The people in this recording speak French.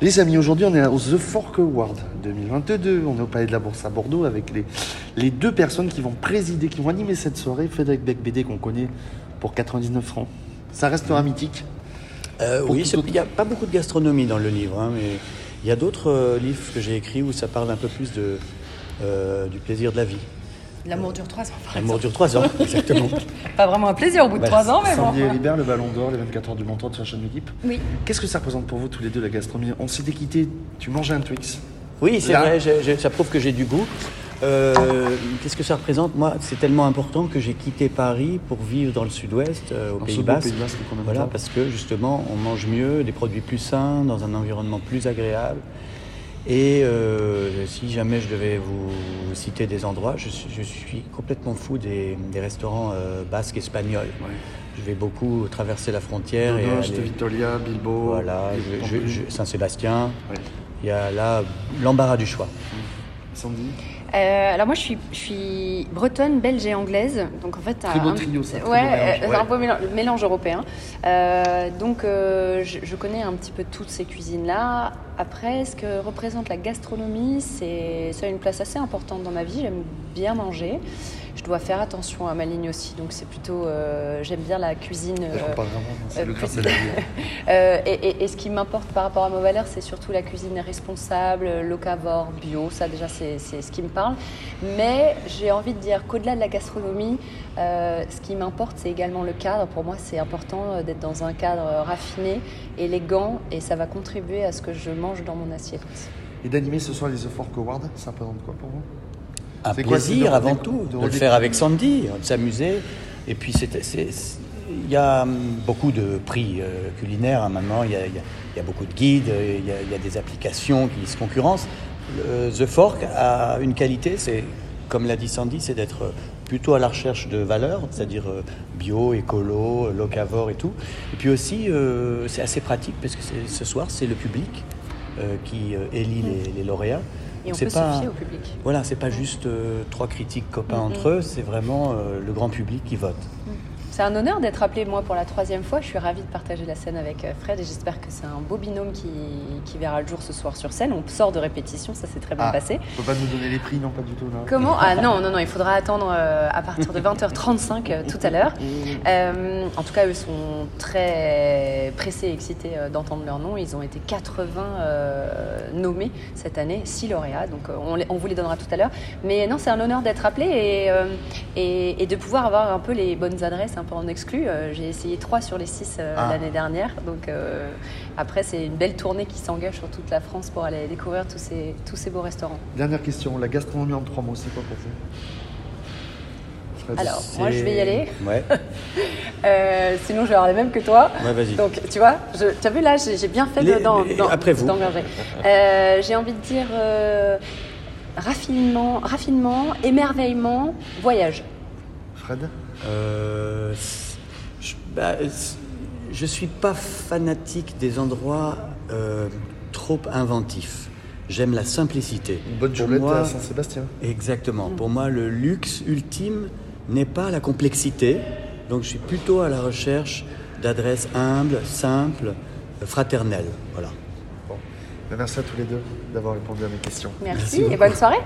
Les amis, aujourd'hui on est au The Fork Award 2022. On est au Palais de la Bourse à Bordeaux avec les, les deux personnes qui vont présider, qui vont animer cette soirée. Frédéric Becbédé qu'on connaît pour 99 francs. Ça restera mythique. Euh, oui, autre- il n'y a pas beaucoup de gastronomie dans le livre, hein, mais il y a d'autres euh, livres que j'ai écrits où ça parle un peu plus de, euh, du plaisir de la vie. L'amour dure trois ans. par L'amour dure trois ans, exactement. Pas vraiment un plaisir au bout de Bah, trois ans, mais bon. Ribert, le Ballon d'Or, les 24 heures du mentor de sa chaîne d'équipe. Oui. Qu'est-ce que ça représente pour vous tous les deux la gastronomie? On s'était quitté, tu mangeais un Twix. Oui, c'est vrai, ça prouve que j'ai du goût. Euh, Qu'est-ce que ça représente? Moi, c'est tellement important que j'ai quitté Paris pour vivre dans le sud-ouest, euh, au Dans Pays Basque. Voilà, parce que justement, on mange mieux, des produits plus sains, dans un environnement plus agréable. Et euh, si jamais je devais vous citer des endroits, je suis, je suis complètement fou des, des restaurants euh, basques espagnols. Je vais beaucoup traverser la frontière et aller- Vitoria, voilà, je- Saint-Sébastien. Ouais. Il y a là l'embarras du choix. Sandy Euh, alors moi je suis, je suis bretonne, belge et anglaise, donc en fait Très beau un- trio, ça, très ouais, beau mélange, euh, c'est ouais. un peu mélange, mélange européen. Euh, donc euh, je, je connais un petit peu toutes ces cuisines là. Après, ce que représente la gastronomie, c'est ça a une place assez importante dans ma vie. J'aime bien manger. Je dois faire attention à ma ligne aussi, donc c'est plutôt euh, j'aime bien la cuisine. Euh, pas vraiment, c'est euh, le plus- de la vie. Euh, et, et- et ce qui m'importe par rapport à mes valeurs, c'est surtout la cuisine responsable, locavore, bio. Ça, déjà, c'est ce qui me parle. Mais j'ai envie de dire qu'au-delà de la gastronomie, ce qui m'importe, c'est également le cadre. Pour moi, c'est important d'être dans un cadre raffiné, élégant, et ça va contribuer à ce que je mange dans mon assiette. Et d'animer ce soir les The Fork Awards, ça représente quoi pour vous? Un quoi, plaisir de avant tout, de de, le faire avec Sandy, de s'amuser. Et puis il y a hum, beaucoup de prix euh, culinaires hein, maintenant, il y, a, y y beaucoup de guides, euh, il y a, il y a des applications qui se concurrencent. Le- The Fork a une qualité, c'est comme l'a dit Sandy, c'est d'être plutôt à la recherche de valeurs, c'est-à-dire euh, bio, écolo, locavore et tout. Et puis aussi, euh, c'est assez pratique parce que ce soir, c'est le public euh, qui élit les, les lauréats. Et on peut pas- se fier au public. voilà, c'est pas juste euh, trois critiques copains Mhm. entre eux, c'est vraiment euh, le grand public qui vote. C'est un honneur d'être appelé moi pour la troisième fois. Je suis ravie de partager la scène avec euh, Fred et j'espère que c'est un beau binôme qui, qui verra le jour ce soir sur scène. On sort de répétition, ça s'est très bien Ah, passé. Peux pas nous donner les prix, non pas du tout là. Comment? Ah non, non, non, il faudra attendre euh, à partir de 20h35 euh, tout à l'heure. Euh, en tout cas, eux sont très pressés et excités d'entendre leur nom. Ils ont été 80 euh, nommés cette année, 6 lauréats, donc on, les- on vous les donnera tout à l'heure. Mais non, c'est un honneur d'être appelé et, et, et de pouvoir avoir un peu les bonnes adresses, peu en exclu. Euh, J'ai essayé 3 sur les 6 Ah. l'année dernière, donc euh, après, c'est une belle tournée qui s'engage sur toute la France pour aller découvrir tous ces, tous ces beaux restaurants. Dernière question, la gastronomie en trois mots, c'est quoi pour vous? Fred Alors, moi, je vais y aller. Ouais, Euh, sinon, je vais avoir les mêmes que toi. ouais vas-y. Donc, tu vois, je- tu as vu là, j'ai bien fait Les- après vous. Euh, j'ai envie de dire euh, raffinement, raffinement, émerveillement, voyage. Fred? Euh, je, bah, je suis pas fanatique des endroits euh, trop inventifs. J'aime la simplicité. Une bonne moi- à Saint-Sébastien. Exactement. Pour moi, le luxe ultime n'est pas la complexité. Donc, je suis plutôt à la recherche d'adresses humbles, simples, euh, fraternelles. Voilà. Bon. Ben, Merci à tous les deux d'avoir répondu à mes questions. Merci, et bonne soirée.